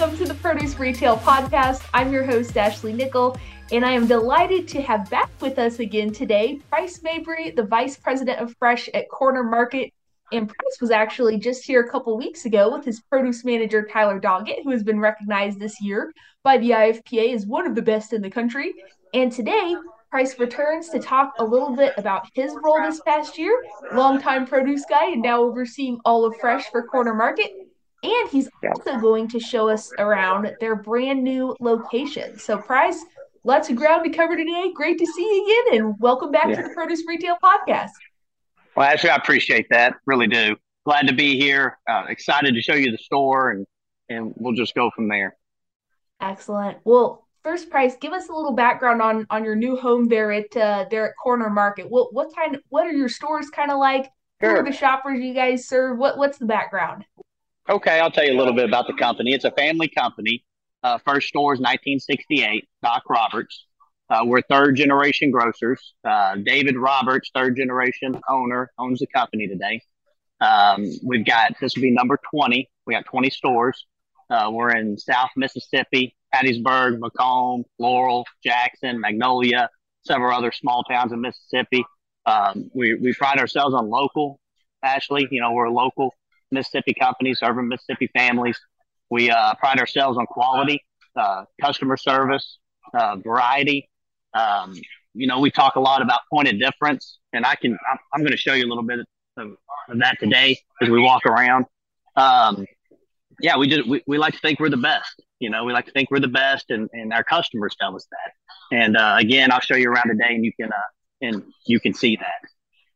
welcome to the Produce Retail Podcast. I'm your host, Ashley Nickle, and I am delighted to have back with us again today Price Mabry, the Vice President of Fresh at Corner Market. And Price was actually just here a couple weeks ago with his produce manager, Tyler Doggett, who has been recognized this year by the IFPA as one of the best in the country. And today, Price returns to talk a little bit about his role this past year, longtime produce guy and now overseeing all of Fresh for Corner Market, and he's also going to show us around their brand new location. So, Price, lots of ground to cover today. Great to see you again, and welcome back yeah. to the Produce Retail Podcast. Well, actually, I appreciate that. Really do. Glad to be here. Uh, excited to show you the store, and and we'll just go from there. Excellent. Well, first, Price, give us a little background on on your new home there at uh, there at Corner Market. What what kind? What are your stores kind of like? Sure. Who are the shoppers you guys serve? What what's the background? Okay, I'll tell you a little bit about the company. It's a family company. Uh, first store is 1968, Doc Roberts. Uh, we're third generation grocers. Uh, David Roberts, third generation owner, owns the company today. Um, we've got this will be number 20. We got 20 stores. Uh, we're in South Mississippi, Hattiesburg, McComb, Laurel, Jackson, Magnolia, several other small towns in Mississippi. Um, we, we pride ourselves on local, Ashley. You know, we're a local Mississippi companies, serving Mississippi families. We uh, pride ourselves on quality, uh, customer service, uh, variety. Um, you know, we talk a lot about point of difference, and I can I'm, I'm going to show you a little bit of, of, that today as we walk around. Um, yeah, we just we, we like to think we're the best. You know, we like to think we're the best, and, and our customers tell us that. And uh, again, I'll show you around today, and you can uh, and you can see that.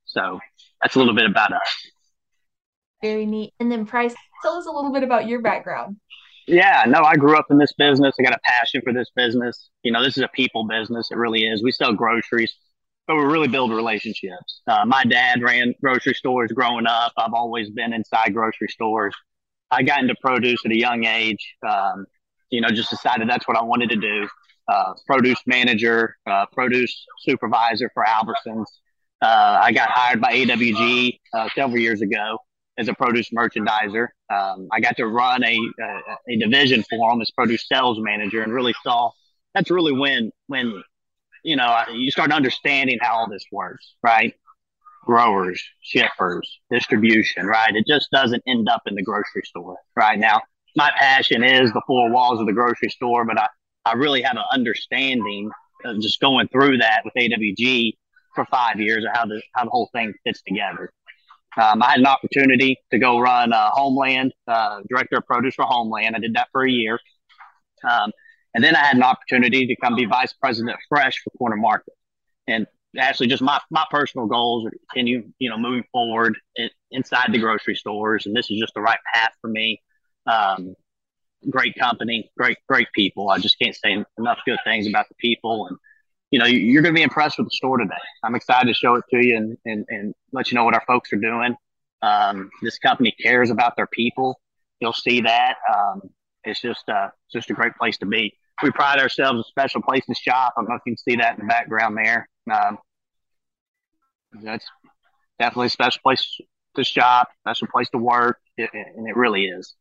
So that's a little bit about us. Very neat. And then Price, tell us a little bit about your background. Yeah, no, I grew up in this business. I got a passion for this business. You know, this is a people business. It really is. We sell groceries, but we really build relationships. Uh, my dad ran grocery stores growing up. I've always been inside grocery stores. I got into produce at a young age. Um, you know, just decided that's what I wanted to do. Uh, produce manager, uh, produce supervisor for Albertsons. Uh, I got hired by AWG uh, several years ago as a produce merchandiser. Um, I got to run a, a, a division for them as produce sales manager, and really saw that's really when when you know you start understanding how all this works, right? Growers, shippers, distribution, right? It just doesn't end up in the grocery store, right? Now, my passion is the four walls of the grocery store, but I, I really have an understanding of just going through that with AWG for five years of how the how the whole thing fits together. Um, I had an opportunity to go run uh, Homeland, uh, director of produce for Homeland. I did that for a year. Um, and then I had an opportunity to come be vice president Fresh for Corner Market. And actually, just my, my personal goals are to continue, you know, moving forward in, inside the grocery stores. And this is just the right path for me. Um, great company, great, great people. I just can't say enough good things about the people. And you know, you're going to be impressed with the store today. I'm excited to show it to you and, and, and let you know what our folks are doing. Um, this company cares about their people. You'll see that. Um, it's just, uh, it's just a great place to be. We pride ourselves a special place to shop. I don't know if you can see that in the background there. Um, that's definitely a special place to shop, special place to work, and it really is.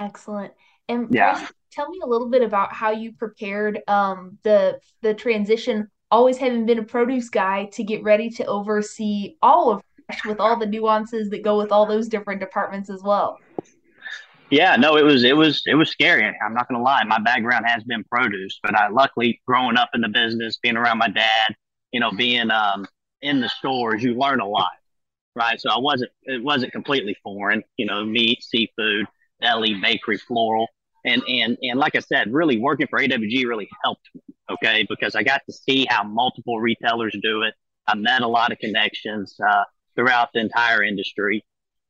Excellent. And yeah. Tell me a little bit about how you prepared um, the the transition. Always having been a produce guy to get ready to oversee all of Fresh with all the nuances that go with all those different departments as well. Yeah, no, it was it was it was scary. I'm not gonna lie. My background has been produce, but I luckily growing up in the business, being around my dad, you know, being um, in the stores, you learn a lot, right? So I wasn't it wasn't completely foreign, you know, meat, seafood, deli, bakery, floral and and and like I said, really working for AWG really helped me. Okay, because I got to see how multiple retailers do it. I met a lot of connections uh, throughout the entire industry,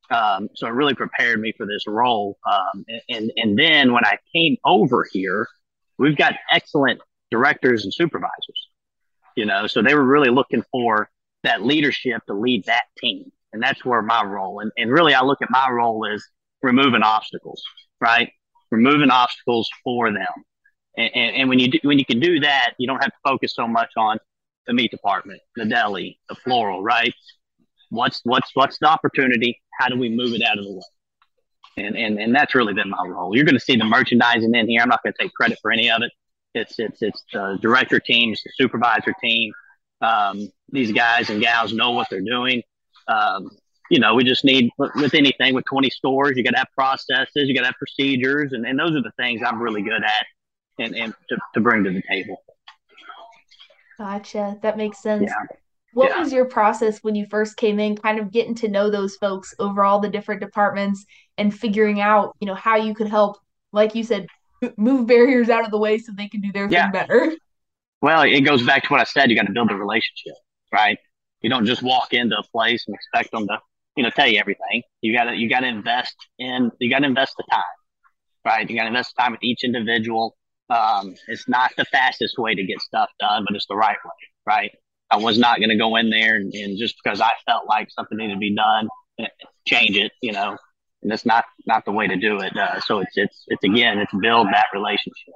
um, so it really prepared me for this role. Um, and and then when I came over here, we've got excellent directors and supervisors. You know, so they were really looking for that leadership to lead that team, and that's where my role. And and really, I look at my role as removing obstacles, right? Removing obstacles for them. And, and, and, when you do, when you can do that, you don't have to focus so much on the meat department, the deli, the floral, right? What's what's what's the opportunity? How do we move it out of the way? And, and, and that's really been my role. You're going to see the merchandising in here. I'm not going to take credit for any of it. It's, it's, it's the director team, it's the supervisor team. Um, these guys and gals know what they're doing. Um, you know, we just need with anything with 20 stores, you got to have processes, you got to have procedures, and, and those are the things I'm really good at and, and to, to bring to the table. Gotcha. That makes sense. Yeah. What yeah. was your process when you first came in, kind of getting to know those folks over all the different departments and figuring out, you know, how you could help, like you said, move barriers out of the way so they can do their yeah. thing better? Well, it goes back to what I said. You got to build a relationship, right? You don't just walk into a place and expect them to, you know, tell you everything. You got to, you got to invest in, you got to invest the time, right? You got to invest time with each individual. Um, it's not the fastest way to get stuff done, but it's the right way, right? I was not going to go in there and, and, just because I felt like something needed to be done, eh, change it, you know, and that's not not the way to do it. Uh, so it's it's it's again, it's build that relationship.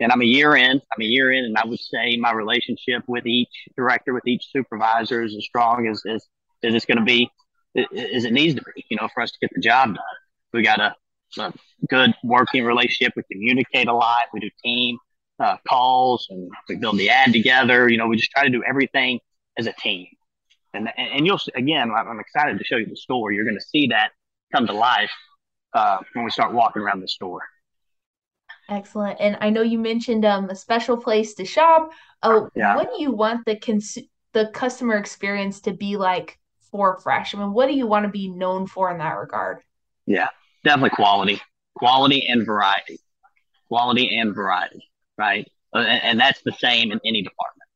And I'm a year in. I'm a year in, and I would say my relationship with each director, with each supervisor, is as strong as as, as it's going to be, as it needs to be. You know, for us to get the job done, we got a, a good working relationship. We communicate a lot. We do team uh, calls and we build the ad together. You know, we just try to do everything as a team. And and you'll again, I'm excited to show you the store. You're going to see that come to life uh, when we start walking around the store. Excellent. And I know you mentioned um, a special place to shop. Oh, yeah. what do you want the cons- the customer experience to be like for Fresh? I mean, what do you want to be known for in that regard? Yeah, definitely quality, quality and variety, quality and variety, right? Uh, and, and that's the same in any department.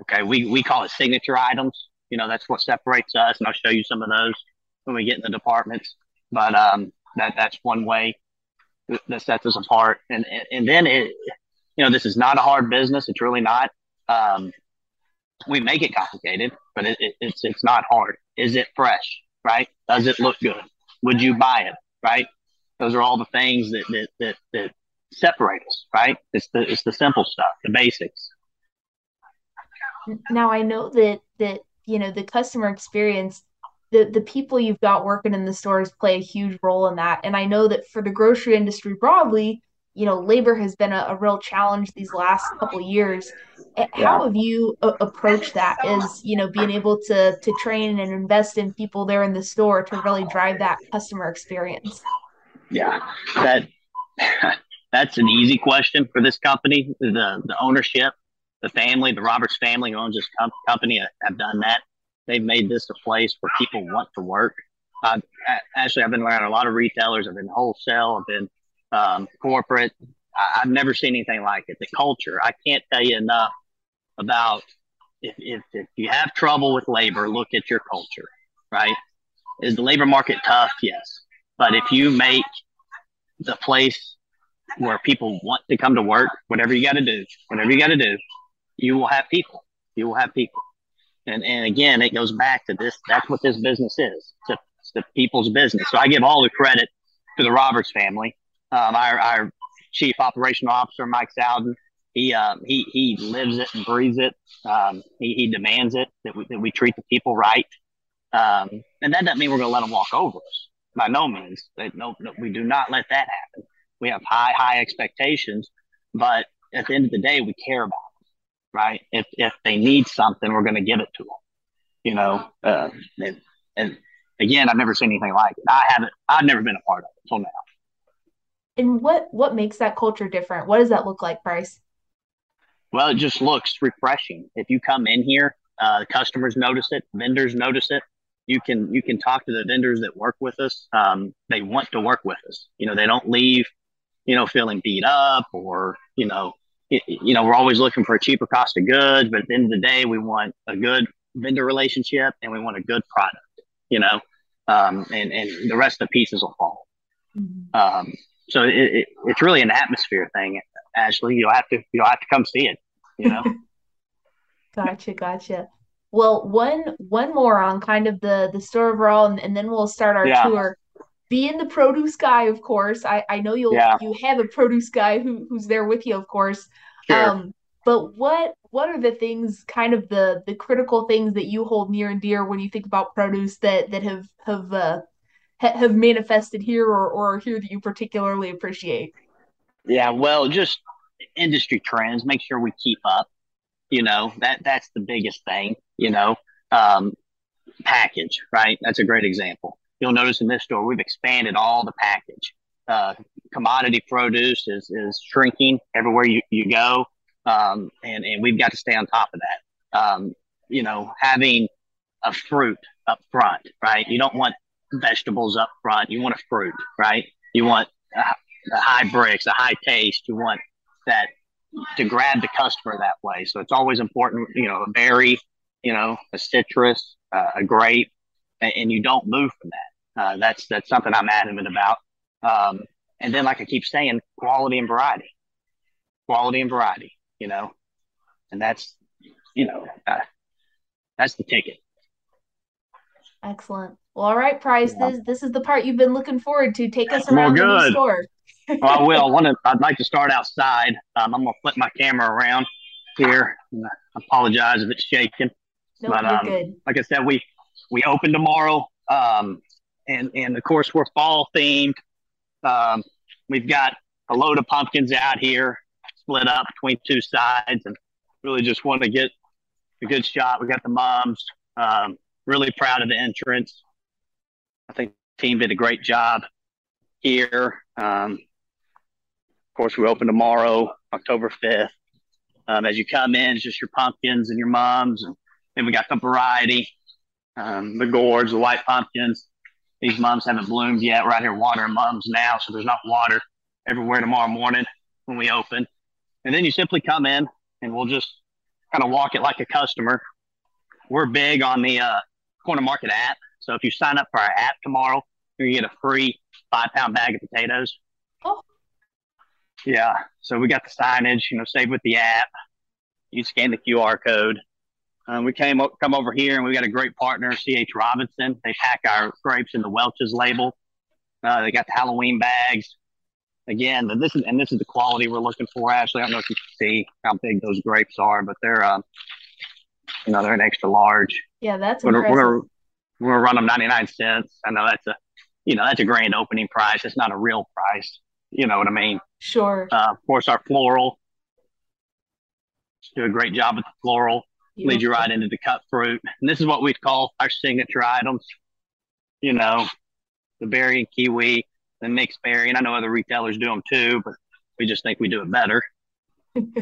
Okay, we we call it signature items. You know, that's what separates us, and I'll show you some of those when we get in the departments. But um, that that's one way that sets us apart. And, and, and then it, you know, this is not a hard business. It's really not. Um, we make it complicated, but it, it, it's it's not hard. Is it fresh? Right? Does it look good? Would you buy it? Right? Those are all the things that that that, that separate us. Right? It's the it's the simple stuff, the basics. Now I know that that you know the customer experience the the people you've got working in the stores play a huge role in that. And I know that for the grocery industry broadly, you know, labor has been a, a real challenge these last couple years. How have you a- approached that? Is you know being able to to train and invest in people there in the store to really drive that customer experience? Yeah, that that's an easy question for this company. The the ownership, the family, the Roberts family who owns this com- company have done that they've made this a place where people want to work. Uh, actually, I've been around a lot of retailers. I've been wholesale. I've been um, corporate. I, have never seen anything like it. The culture. I can't tell you enough about if, if, if you have trouble with labor, look at your culture, right? Is the labor market tough? Yes. But if you make the place where people want to come to work, whatever you got to do, whatever you got to do, you will have people. You will have people. And, and again, it goes back to this. That's what this business is. It's, the people's business. So I give all the credit to the Roberts family. Um, our, our chief operational officer, Mike Sowden, he, um, he, he lives it and breathes it. Um, he, he demands it that we, that we treat the people right. Um, and that doesn't mean we're going to let them walk over us by no means. no, no, we do not let that happen. We have high, high expectations, but at the end of the day, we care about them, right? If if they need something, we're going to give it to them. You know, uh, and, and again, I've never seen anything like it. I haven't. I've never been a part of it until now. And what what makes that culture different? What does that look like, Price? Well, it just looks refreshing. If you come in here, uh, customers notice it, vendors notice it. You can you can talk to the vendors that work with us. Um, they want to work with us. You know, they don't leave, you know, feeling beat up or you know you know, we're always looking for a cheaper cost of goods, but at the end of the day, we want a good vendor relationship and we want a good product, you know, um, and, and the rest of the pieces will fall. Mm-hmm. Um, so it, it, it's really an atmosphere thing, Ashley. You'll have to, you'll have to come see it, you know? gotcha. Gotcha. Well, one, one more on kind of the, the store overall, and, and then we'll start our yeah. tour being the produce guy, of course. I, I know you'll yeah. you have a produce guy who who's there with you, of course. Sure. Um, but what what are the things, kind of the the critical things that you hold near and dear when you think about produce that that have have uh, ha- have manifested here or, or here that you particularly appreciate? Yeah, well, just industry trends, make sure we keep up. You know, that that's the biggest thing, you know. Um, package, right? That's a great example. You'll notice in this store, we've expanded all the package. Uh, commodity produce is, is shrinking everywhere you, you go. Um, and, and we've got to stay on top of that. Um, you know, having a fruit up front, right? You don't want vegetables up front. You want a fruit, right? You want a, high Brix, a high taste. You want that to grab the customer that way. So it's always important, you know, a berry, you know, a citrus, uh, a grape, and, and, you don't move from that. Uh, that's that's something I'm adamant about. Um, and then, like I keep saying, quality and variety, quality and variety, you know, and that's, you know, uh, that's the ticket. Excellent. Well, all right, Price. Yeah. This this is the part you've been looking forward to. Take us around the store. well, I will. I want to. I'd like to start outside. Um, I'm gonna flip my camera around here. I apologize if it's shaking. No, but, um, good. Like I said, we we open tomorrow, um, and and of course we're fall themed. Um, we've got a load of pumpkins out here, split up between two sides, and really just want to get a good shot. We got the moms. Um, really proud of the entrance. I think the team did a great job here. Um, of course, we open tomorrow, October 5th. Um, as you come in, it's just your pumpkins and your mums. And then we got the variety, um, the gourds, the white pumpkins. These mums haven't bloomed yet. We're out here watering mums now, so there's not water everywhere tomorrow morning when we open. And then you simply come in and we'll just kind of walk it like a customer. We're big on the uh, Corner Market app. So if you sign up for our app tomorrow, you get a free five pound bag of potatoes. Oh. Yeah. So we got the signage, you know, save with the app. You scan the QR code. Um, we came come over here and we got a great partner, CH Robinson. They pack our grapes in the Welch's label. Uh, they got the Halloween bags. Again, this is and this is the quality we're looking for. Ashley, I don't know if you can see how big those grapes are, but they're um, you know they're an extra large. Yeah, that's we're, impressive. We're, we're gonna run them ninety nine cents. I know that's a you know that's a grand opening price. It's not a real price. You know what I mean? Sure. Uh, of course, our floral. Do a great job with the floral. Beautiful. Lead you right into the cut fruit. And this is what we call our signature items. You know, the berry and kiwi, the mixed berry. And I know other retailers do them too, but we just think we do it better. um,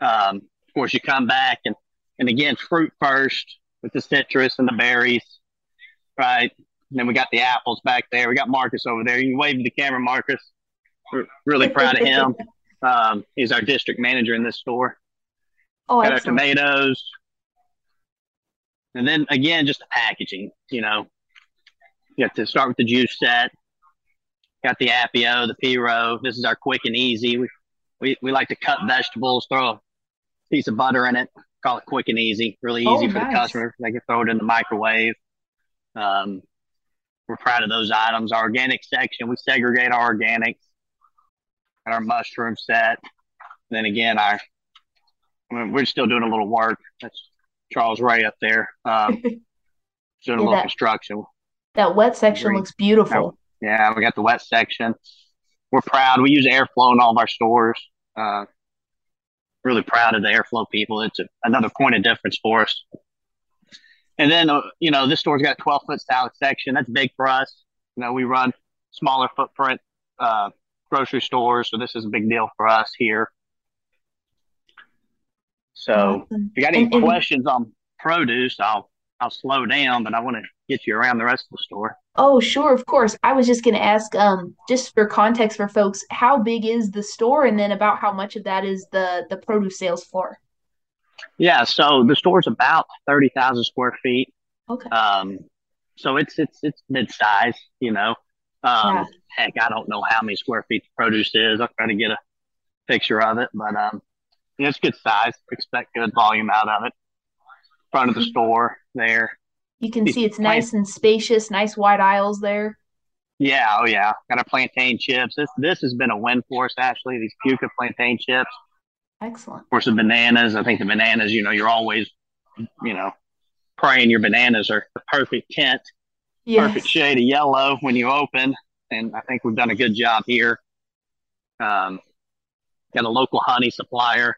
of course, you come back and, and again, fruit first with the citrus and the berries, right? And then we got the apples back there. We got Marcus over there. You wave to the camera, Marcus. We're really proud of him. Um, he's our district manager in this store. Oh, got our tomatoes. And then again, just the packaging, you know. You have to start with the juice set. Got the Apio, the Pero. This is our quick and easy. We, we, we like to cut vegetables, throw a piece of butter in it, call it quick and easy. Really easy oh, for nice. the customer. They can throw it in the microwave. Um, we're proud of those items. Our organic section, we segregate our organics and our mushroom set. Then again, our I mean, we're still doing a little work. That's Charles Ray up there. Um, doing yeah, a little that, construction. That wet section looks beautiful. Yeah, we got the wet section. We're proud. We use airflow in all of our stores. Uh, really proud of the airflow people. It's a, another point of difference for us. And then, uh, you know, this store's got a 12 foot salad section. That's big for us. You know, we run smaller footprint uh, grocery stores, so this is a big deal for us here. So, if you got any questions on produce, I'll I'll slow down, but I want to get you around the rest of the store. Oh, sure, of course. I was just going to ask, um, just for context for folks, how big is the store, and then about how much of that is the the produce sales floor? Yeah, so the store's about thirty thousand square feet. Okay. Um, so it's it's it's mid size, you know. Um, yeah. heck, I don't know how many square feet the produce is. I'll try to get a picture of it, but um, it's good size. Expect good volume out of it. Front of the mm-hmm. store there. You can see it's nice and spacious, nice wide aisles there. Yeah, oh yeah. Got our plantain chips. This this has been a win for us, Ashley. These Puka plantain chips. Excellent. Of course, the bananas. I think the bananas. You know, you're always, you know, praying your bananas are the perfect tint. yes. perfect shade of yellow when you open. And I think we've done a good job here. Um, got a local honey supplier.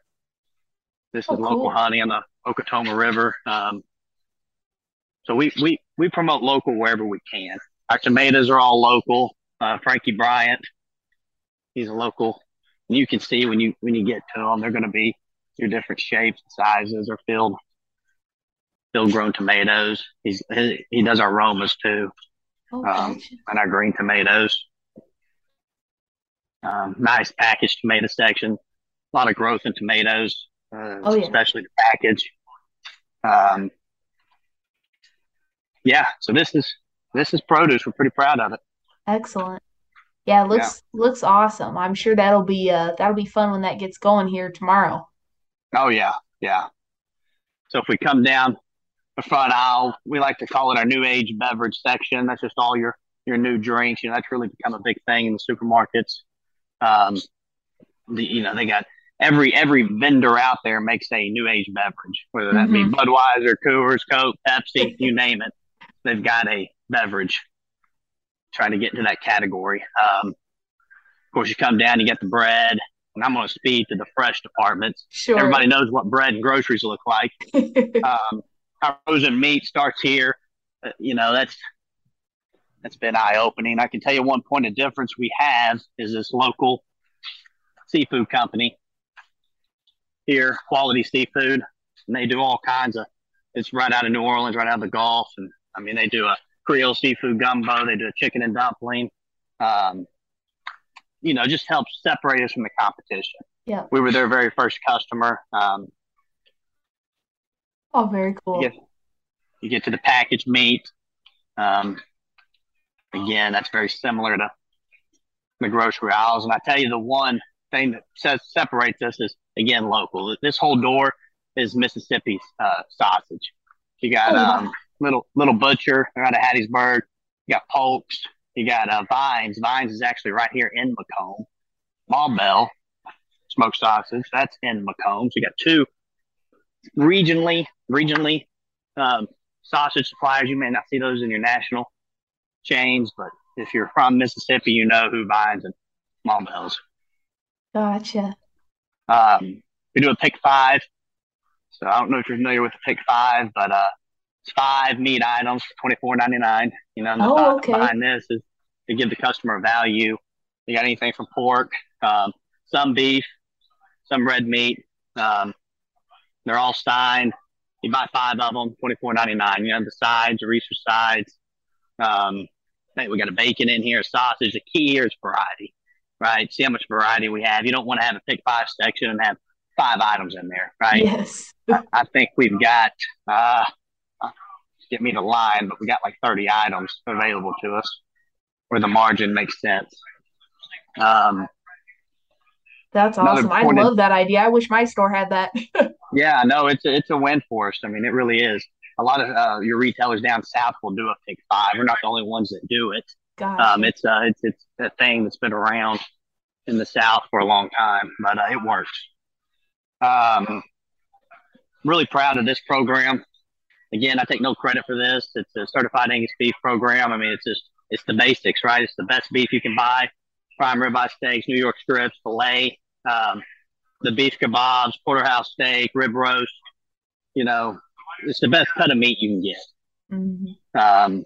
This oh, is local cool. honey on the Okatoma River. Um, so we, we, we promote local wherever we can. Our tomatoes are all local. Uh, Frankie Bryant, he's a local. And you can see when you when you get to them, they're going to be your different shapes, and sizes, or field field grown tomatoes. He's he, he does our Romas too, oh, um, and our green tomatoes. Um, nice packaged tomato section. A lot of growth in tomatoes, uh, oh, yeah. especially the package. Um, yeah, so this is this is produce. We're pretty proud of it. Excellent. Yeah, looks yeah. looks awesome. I'm sure that'll be uh that'll be fun when that gets going here tomorrow. Oh yeah, yeah. So if we come down the front aisle, we like to call it our new age beverage section. That's just all your your new drinks. You know, that's really become a big thing in the supermarkets. Um, the, you know, they got every every vendor out there makes a new age beverage, whether that mm-hmm. be Budweiser, Coors, Coke, Pepsi, you name it. They've got a beverage trying to get into that category. Um, of course, you come down, you get the bread, and I'm going to speed to the fresh departments. Sure. Everybody knows what bread and groceries look like. um, our frozen meat starts here. Uh, you know, that's that's been eye opening. I can tell you one point of difference we have is this local seafood company here, Quality Seafood, and they do all kinds of. It's right out of New Orleans, right out of the Gulf, and I mean they do a Creole seafood gumbo. They do a chicken and dumpling. Um, you know, just helps separate us from the competition. Yeah, we were their very first customer. Um, oh, very cool. You get, you get to the packaged meat. Um, again, that's very similar to the grocery aisles. And I tell you, the one thing that says separates us is again local. This whole door is Mississippi's uh, sausage. You got oh, um, little little butcher out of Hattiesburg. You got Polk's. You got uh, Vines. Vines is actually right here in McComb. Bell smoked sausage. That's in McComb. So you got two regionally regionally um, sausage suppliers. You may not see those in your national chains, but if you're from Mississippi, you know who Vines and Bell's. Gotcha. Um, we do a pick five. So I don't know if you're familiar with the pick five, but uh, it's five meat items for twenty four ninety nine. You know, and the oh, thought okay. behind this is to give the customer value. You got anything from pork, um, some beef, some red meat. Um, they're all signed. You buy five of them, twenty four ninety nine. You have the sides, the Reese's sides. Um, I think we got a bacon in here, sausage. The key here is variety, right? See how much variety we have. You don't want to have a pick five section and have five items in there, right? Yes. I, I think we've got uh, get me the line, but we got like 30 items available to us where the margin makes sense. Um, That's awesome. I love that idea. I wish my store had that. yeah, no, it's a, it's a win for us. I mean, it really is. A lot of uh, your retailers down south will do a pick five. We're not the only ones that do it. Gotcha. Um, it's uh, it's it's a thing that's been around in the south for a long time, but uh, it works. Um, really proud of this program again, I take no credit for this. It's a certified Angus beef program. I mean, it's just it's the basics, right? It's the best beef you can buy: prime ribeye steaks, New York strips, fillet, um, the beef kebabs, porterhouse steak, rib roast. You know, it's the best cut of meat you can get. Mm-hmm. Um,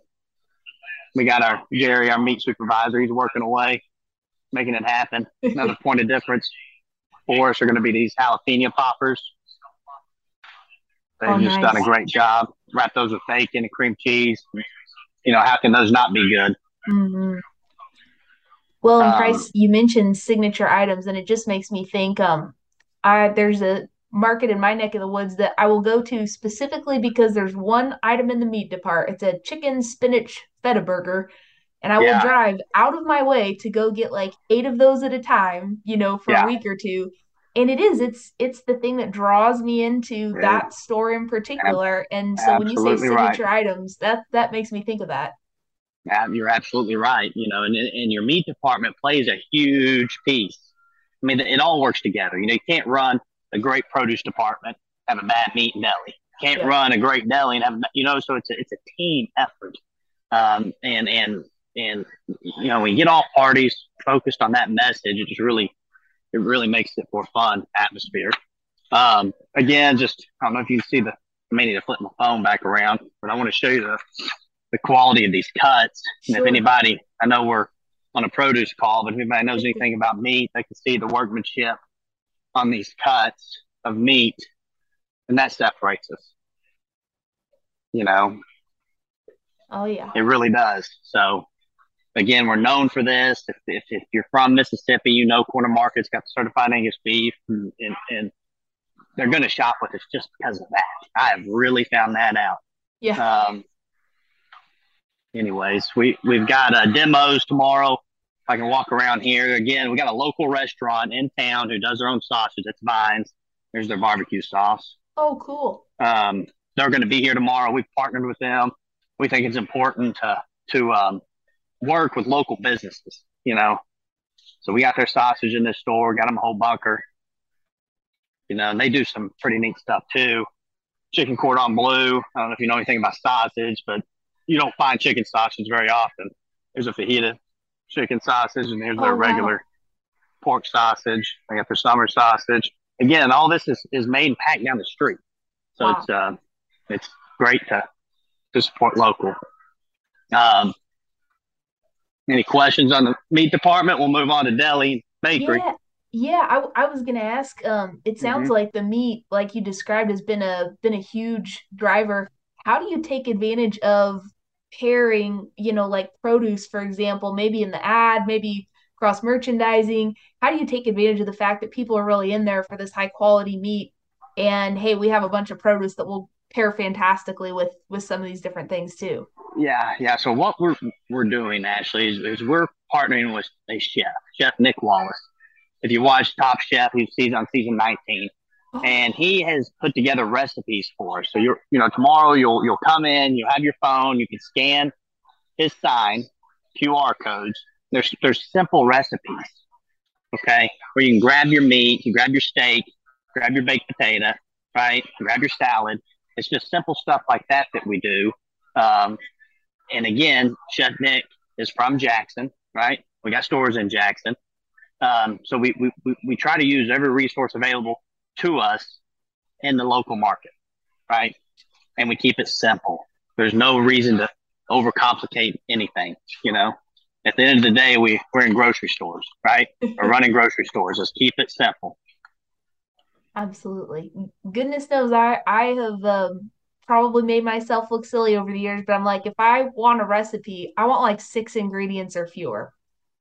we got our Jerry, our meat supervisor. He's working away, making it happen. Another point of difference for us are going to be these jalapeno poppers. They've oh, just nice. done a great job. Wrap those with bacon and cream cheese. You know, how can those not be good? Mm-hmm. Well, um, Price, you mentioned signature items, and it just makes me think. Um, I there's a market in my neck of the woods that I will go to specifically because there's one item in the meat department. It's a chicken spinach feta burger, and I yeah. will drive out of my way to go get like eight of those at a time. You know, for yeah. a week or two and it is it's it's the thing that draws me into that store in particular and so when you say signature right. items that that makes me think of that yeah, you're absolutely right you know and, and your meat department plays a huge piece i mean it all works together you know you can't run a great produce department have a bad meat deli can't yeah. run a great deli and have you know so it's a, it's a team effort Um, and and and you know, when you get all parties focused on that message, it just really it really makes it more fun atmosphere. Um, again, just I don't know if you can see the I may need to flip my phone back around, but I want to show you the the quality of these cuts. And if anybody, I know we're on a produce call, but if anybody knows anything about meat, they can see the workmanship on these cuts of meat, and that separates us. You know. Oh yeah. It really does. So again, we're known for this. If, if, if, you're from Mississippi, you know Corner Market's got certified Angus beef, and, and, and they're going to shop with us just because of that. I have really found that out. Yeah. Um, anyways, we we've got uh, demos tomorrow. If I can walk around here again. We got a local restaurant in town who does their own sausage. It's Vines. There's their barbecue sauce. Oh, cool. Um, they're going to be here tomorrow. We've partnered with them. We think it's important to to um, work with local businesses. You know, so we got their sausage in this store. Got them a whole bunker. You know, and they do some pretty neat stuff too. Chicken cordon bleu. I don't know if you know anything about sausage, but you don't find chicken sausage very often. There's a fajita chicken sausage, and there's oh, their regular wow. pork sausage. They got their summer sausage. Again, all this is, is made and packed down the street, so wow. it's uh, it's great to to support local. Um, any questions on the meat department? We'll move on to deli bakery. Yeah. Yeah, I, I was gonna ask. Um, it sounds mm-hmm. like the meat, like you described, has been a been a huge driver. How do you take advantage of pairing, you know, like produce, for example, maybe in the ad, maybe cross merchandising? How do you take advantage of the fact that people are really in there for this high quality meat? And hey, we have a bunch of produce that will pair fantastically with with some of these different things too. Yeah, yeah. So what we're we're doing actually is, is we're partnering with a chef, Chef Nick Wallace. If you watch Top Chef, he's on season 19 and he has put together recipes for us. So you're, you know, tomorrow you'll you'll come in, you have your phone, you can scan his sign, QR codes. There's there's simple recipes, okay, where you can grab your meat, you grab your steak, grab your baked potato, right, grab your salad. It's just simple stuff like that that we do. Um, and again, Chef Nick is from Jackson, right? We got stores in Jackson. Um, so we, we, we try to use every resource available to us in the local market, right? And we keep it simple. There's no reason to overcomplicate anything, you know. At the end of the day, we, we're in grocery stores, right? we're running grocery stores. Let's keep it simple. Absolutely. Goodness knows I, I have um, probably made myself look silly over the years, but I'm like, if I want a recipe, I want like six ingredients or fewer.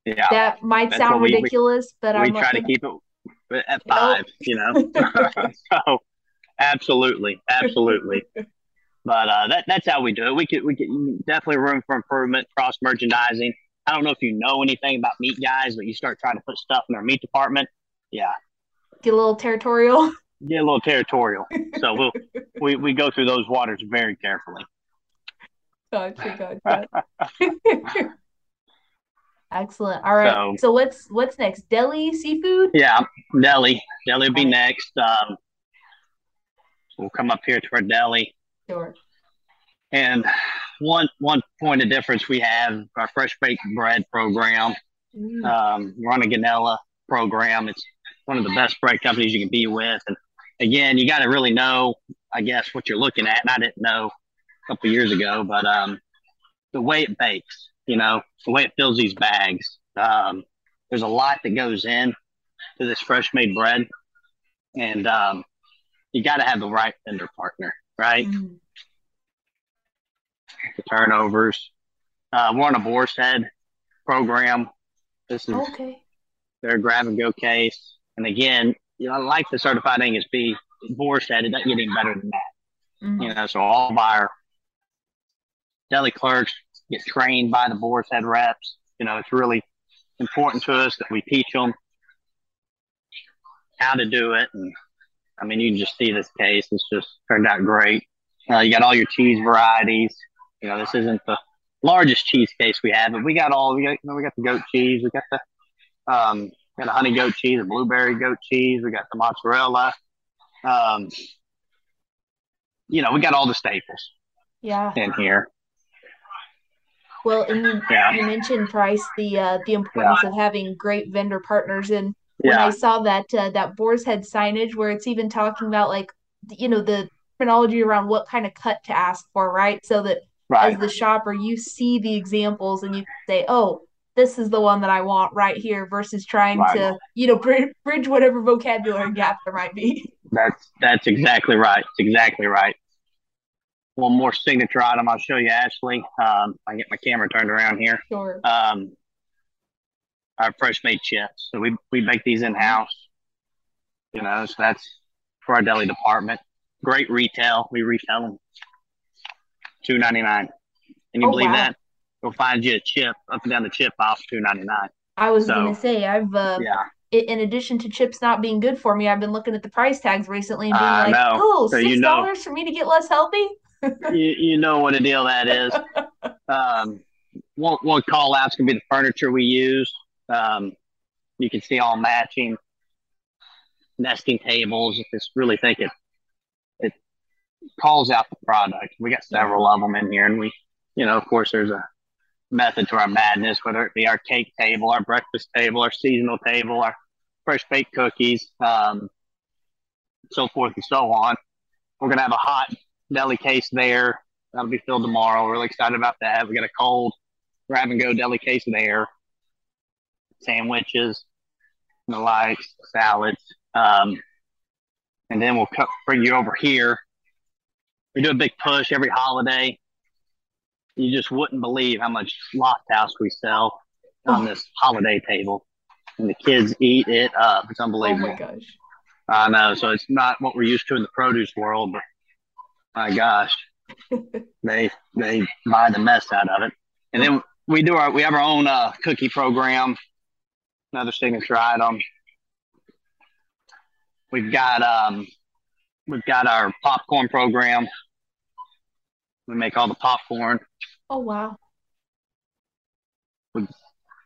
Yeah. That might sound ridiculous, we, but we I'm try like, to keep it at five, you know. so absolutely, absolutely. But uh, that that's how we do it. We could we could definitely room for improvement, cross merchandising. I don't know if you know anything about meat guys, but you start trying to put stuff in our meat department, yeah. Get a little territorial. Get a little territorial. So we'll we, we go through those waters very carefully. Gotcha, gotcha. Excellent. All right. So, so, what's what's next? Deli seafood? Yeah, deli. Deli will be next. Um, we'll come up here to our deli. Sure. And one one point of difference we have our fresh baked bread program. Mm. Um, we're on a Gonnella program. It's one of the best bread companies you can be with. And again, you got to really know, I guess, what you're looking at. And I didn't know a couple years ago, but um, the way it bakes you know, the way it fills these bags. Um, there's a lot that goes in to this fresh made bread. And um, you got to have the right vendor partner, right? Mm-hmm. The turnovers. Uh, we're on a Boar's Head program. This is okay. their grab and go case. And again, you know, I like the certified Angus beef. Boar's Head, it doesn't get any better than that. Mm-hmm. You know, so all of our deli clerks get trained by the Boar's Head reps. You know, it's really important to us that we teach them how to do it. And I mean, you can just see this case. It's just turned out great. Uh, you got all your cheese varieties. You know, this isn't the largest cheese case we have, but we got all, we got, you know, we got the goat cheese. We got the, um, got a honey goat cheese, a blueberry goat cheese. We got the mozzarella. Um, you know, we got all the staples. Yeah. In here. Well, and you, yeah. you mentioned price, the uh, the importance yeah. of having great vendor partners, and when yeah. I saw that uh, that Boar's Head signage where it's even talking about like you know the terminology around what kind of cut to ask for, right? So that right. as the shopper, you see the examples and you say, oh, this is the one that I want right here, versus trying right. to you know bridge, bridge whatever vocabulary gap there might be. That's that's exactly right. It's exactly right one more signature item I'll show you, Ashley. Um, I get my camera turned around here. Sure. Um, our fresh made chips. So we, we make these in house. You know, so that's for our deli department. Great retail. We retail them two ninety nine. Can you oh, believe wow. that? Go find you a chip up and down the chip off two ninety nine. I was so, gonna say I've uh, yeah. In addition to chips not being good for me, I've been looking at the price tags recently and being like, no. "Oh, so six dollars you know, for me to get less healthy." you, you know what a deal that is. Um, one, one call outs can be the furniture we use. Um, you can see all matching nesting tables. If it's really think it, it calls out the product. We got several of them in here, and we, you know, of course, there's a method to our madness, whether it be our cake table, our breakfast table, our seasonal table, our fresh baked cookies, um, so forth and so on. We're gonna have a hot deli case there. That'll be filled tomorrow. We're really excited about that. We got a cold grab and go deli case there. Sandwiches, the likes, salads. Um, and then we'll bring you over here. We do a big push every holiday. You just wouldn't believe how much Lofthouse we sell on this holiday table. And the kids eat it up. It's unbelievable. Oh my gosh. I know. So it's not what we're used to in the produce world, but my gosh, they they buy the mess out of it. And then we do our we have our own uh, cookie program. Another signature item. We've got um we've got our popcorn program. We make all the popcorn. Oh wow. We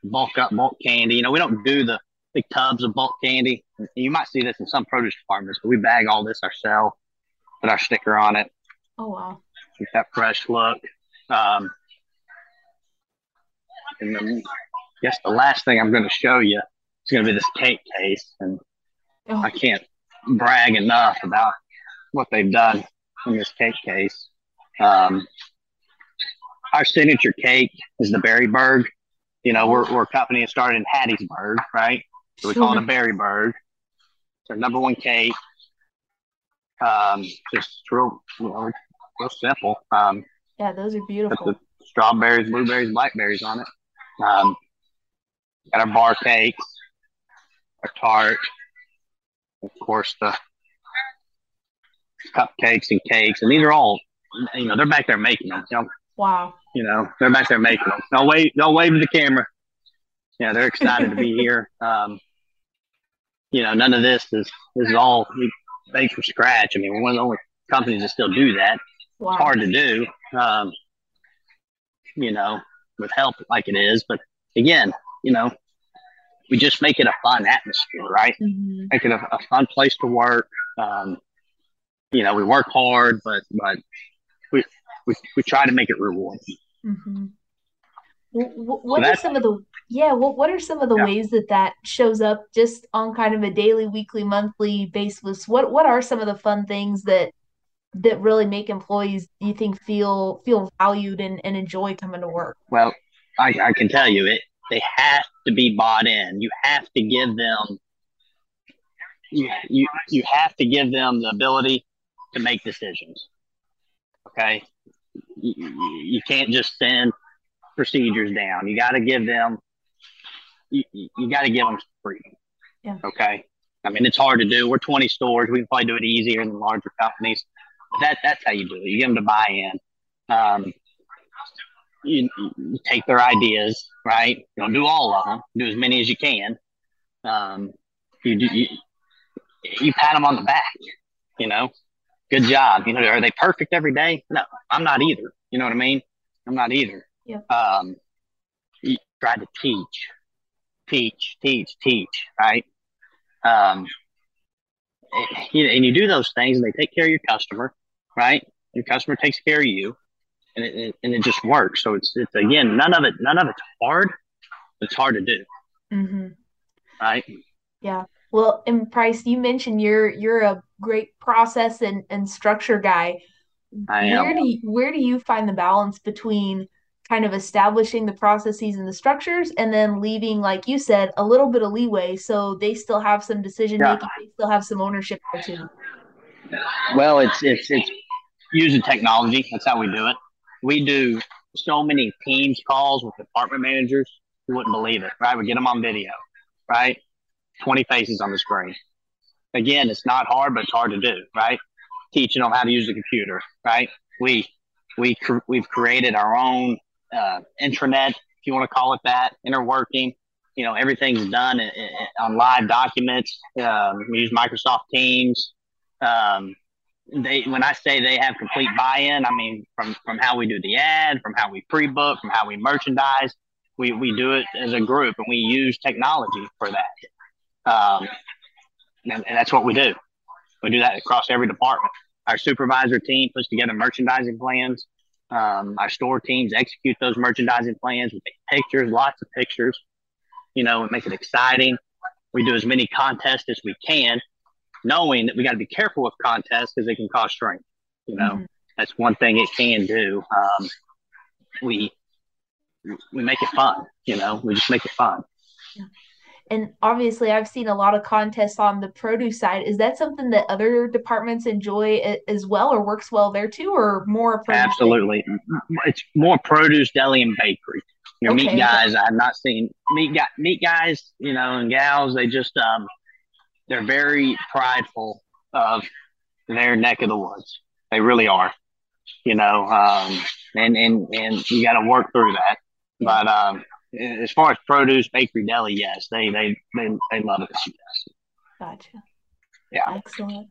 bulk up bulk candy. You know, we don't do the big tubs of bulk candy. You might see this in some produce departments, but we bag all this ourselves, put our sticker on it. Oh wow! Keep that fresh look. Um, and then I guess the last thing I'm going to show you is going to be this cake case, and oh. I can't brag enough about what they've done in this cake case. Um, our signature cake is the Berryberg. You know, we're, we're a company that started in Hattiesburg, right? So we call it a Berryberg. It's our number one cake. Um, just real, know, real simple. Um, yeah, those are beautiful. strawberries, blueberries, blackberries on it. Um, got our bar cakes, our tart, of course the cupcakes and cakes, and these are all, you know, they're back there making them. You know, wow. You know, they're back there making them. Don't wave, don't wave to the camera. Yeah, they're excited to be here. Um, you know, none of this is this is all made from scratch. I mean, we're one of the only companies that still do that. Wow. It's hard to do, um, you know, with help like it is. But again, you know, we just make it a fun atmosphere, right? Mm-hmm. Make it a, a, fun place to work. Um, you know, we work hard, but but we we, we try to make it rewarding. Mm-hmm. What, what so are some of the yeah? What what are some of the yeah. ways that that shows up just on kind of a daily, weekly, monthly basis? What what are some of the fun things that that really make employees you think feel feel valued and, and enjoy coming to work well I, I can tell you it they have to be bought in you have to give them you, you you have to give them the ability to make decisions okay you, you can't just send procedures down you got to give them you, you got to give them freedom yeah. okay i mean it's hard to do we're 20 stores we can probably do it easier than larger companies that that's how you do it. You get them to buy in. Um, you, you, take their ideas, right? You don't do all of them. Do as many as you can. Um, you do you, you pat them on the back. You know, good job. You know, are they perfect every day? No, I'm not either. You know what I mean? I'm not either. Yeah. Um, you try to teach, teach, teach, teach, right? Um, and you do those things and they take care of your customer, right? Your customer takes care of you. and it, it, and it just works. So it's it's again none of it none of it's hard. It's hard to do. Mm-hmm. Right. Yeah. Well, and Price, you mentioned you're you're a great process and, and structure guy. I am. Where do you, where do you find the balance between kind of establishing the processes and the structures and then leaving, like you said, a little bit of leeway so they still have some decision making, yeah. they still have some ownership too. Well, it's it's it's using technology. That's how we do it. We do so many Teams calls with department managers. You wouldn't believe it, right? We get them on video, right? 20 faces on the screen. Again, it's not hard, but it's hard to do, right? Teaching them how to use the computer, right? We we we've created our own uh, intranet, if you want to call it that, interworking. You know, everything's done in, in, on live documents. Um, we use Microsoft Teams. Um, they, when I say they have complete buy-in, I mean from from how we do the ad, from how we pre-book, from how we merchandise. We we do it as a group, and we use technology for that. Um, and, and that's what we do. We do that across every department. Our supervisor team puts together merchandising plans. Um, our store teams execute those merchandising plans. We take pictures, lots of pictures. You know, and make it exciting. We do as many contests as we can, knowing that we got to be careful with contests because they can cause strength. You know, mm-hmm. that's one thing it can do. Um, we we make it fun. You know, we just make it fun. Yeah and obviously I've seen a lot of contests on the produce side. Is that something that other departments enjoy as well or works well there too or more Absolutely. It's more produce, deli and bakery. Your okay. meat guys, I've not seen meat guy, meat guys, you know, and gals, they just um they're very prideful of their neck of the woods. They really are. You know, um and and and you got to work through that. But um as far as produce, bakery, deli, yes, they they they, they love it. Yes. Gotcha. Yeah. Excellent.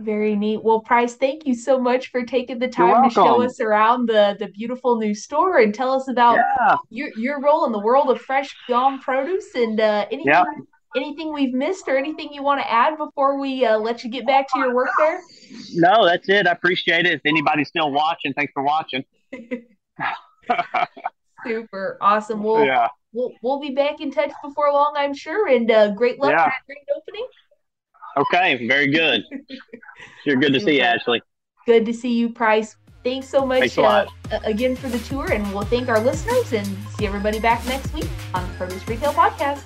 Very neat. Well, Price, thank you so much for taking the time to show us around the the beautiful new store and tell us about yeah. your your role in the world of fresh beyond produce and uh, anything anything we've missed or anything you want to add before we uh, let you get back to your work there. No, that's it. I appreciate it. If anybody's still watching, thanks for watching. Super awesome. We'll, yeah. we'll we'll be back in touch before long, I'm sure. And uh, great luck yeah. great opening. Okay, very good. You're good to see you, Ashley. Good to see you, Price. Thanks so much Thanks uh, again for the tour, and we'll thank our listeners and see everybody back next week on Produce Retail Podcast.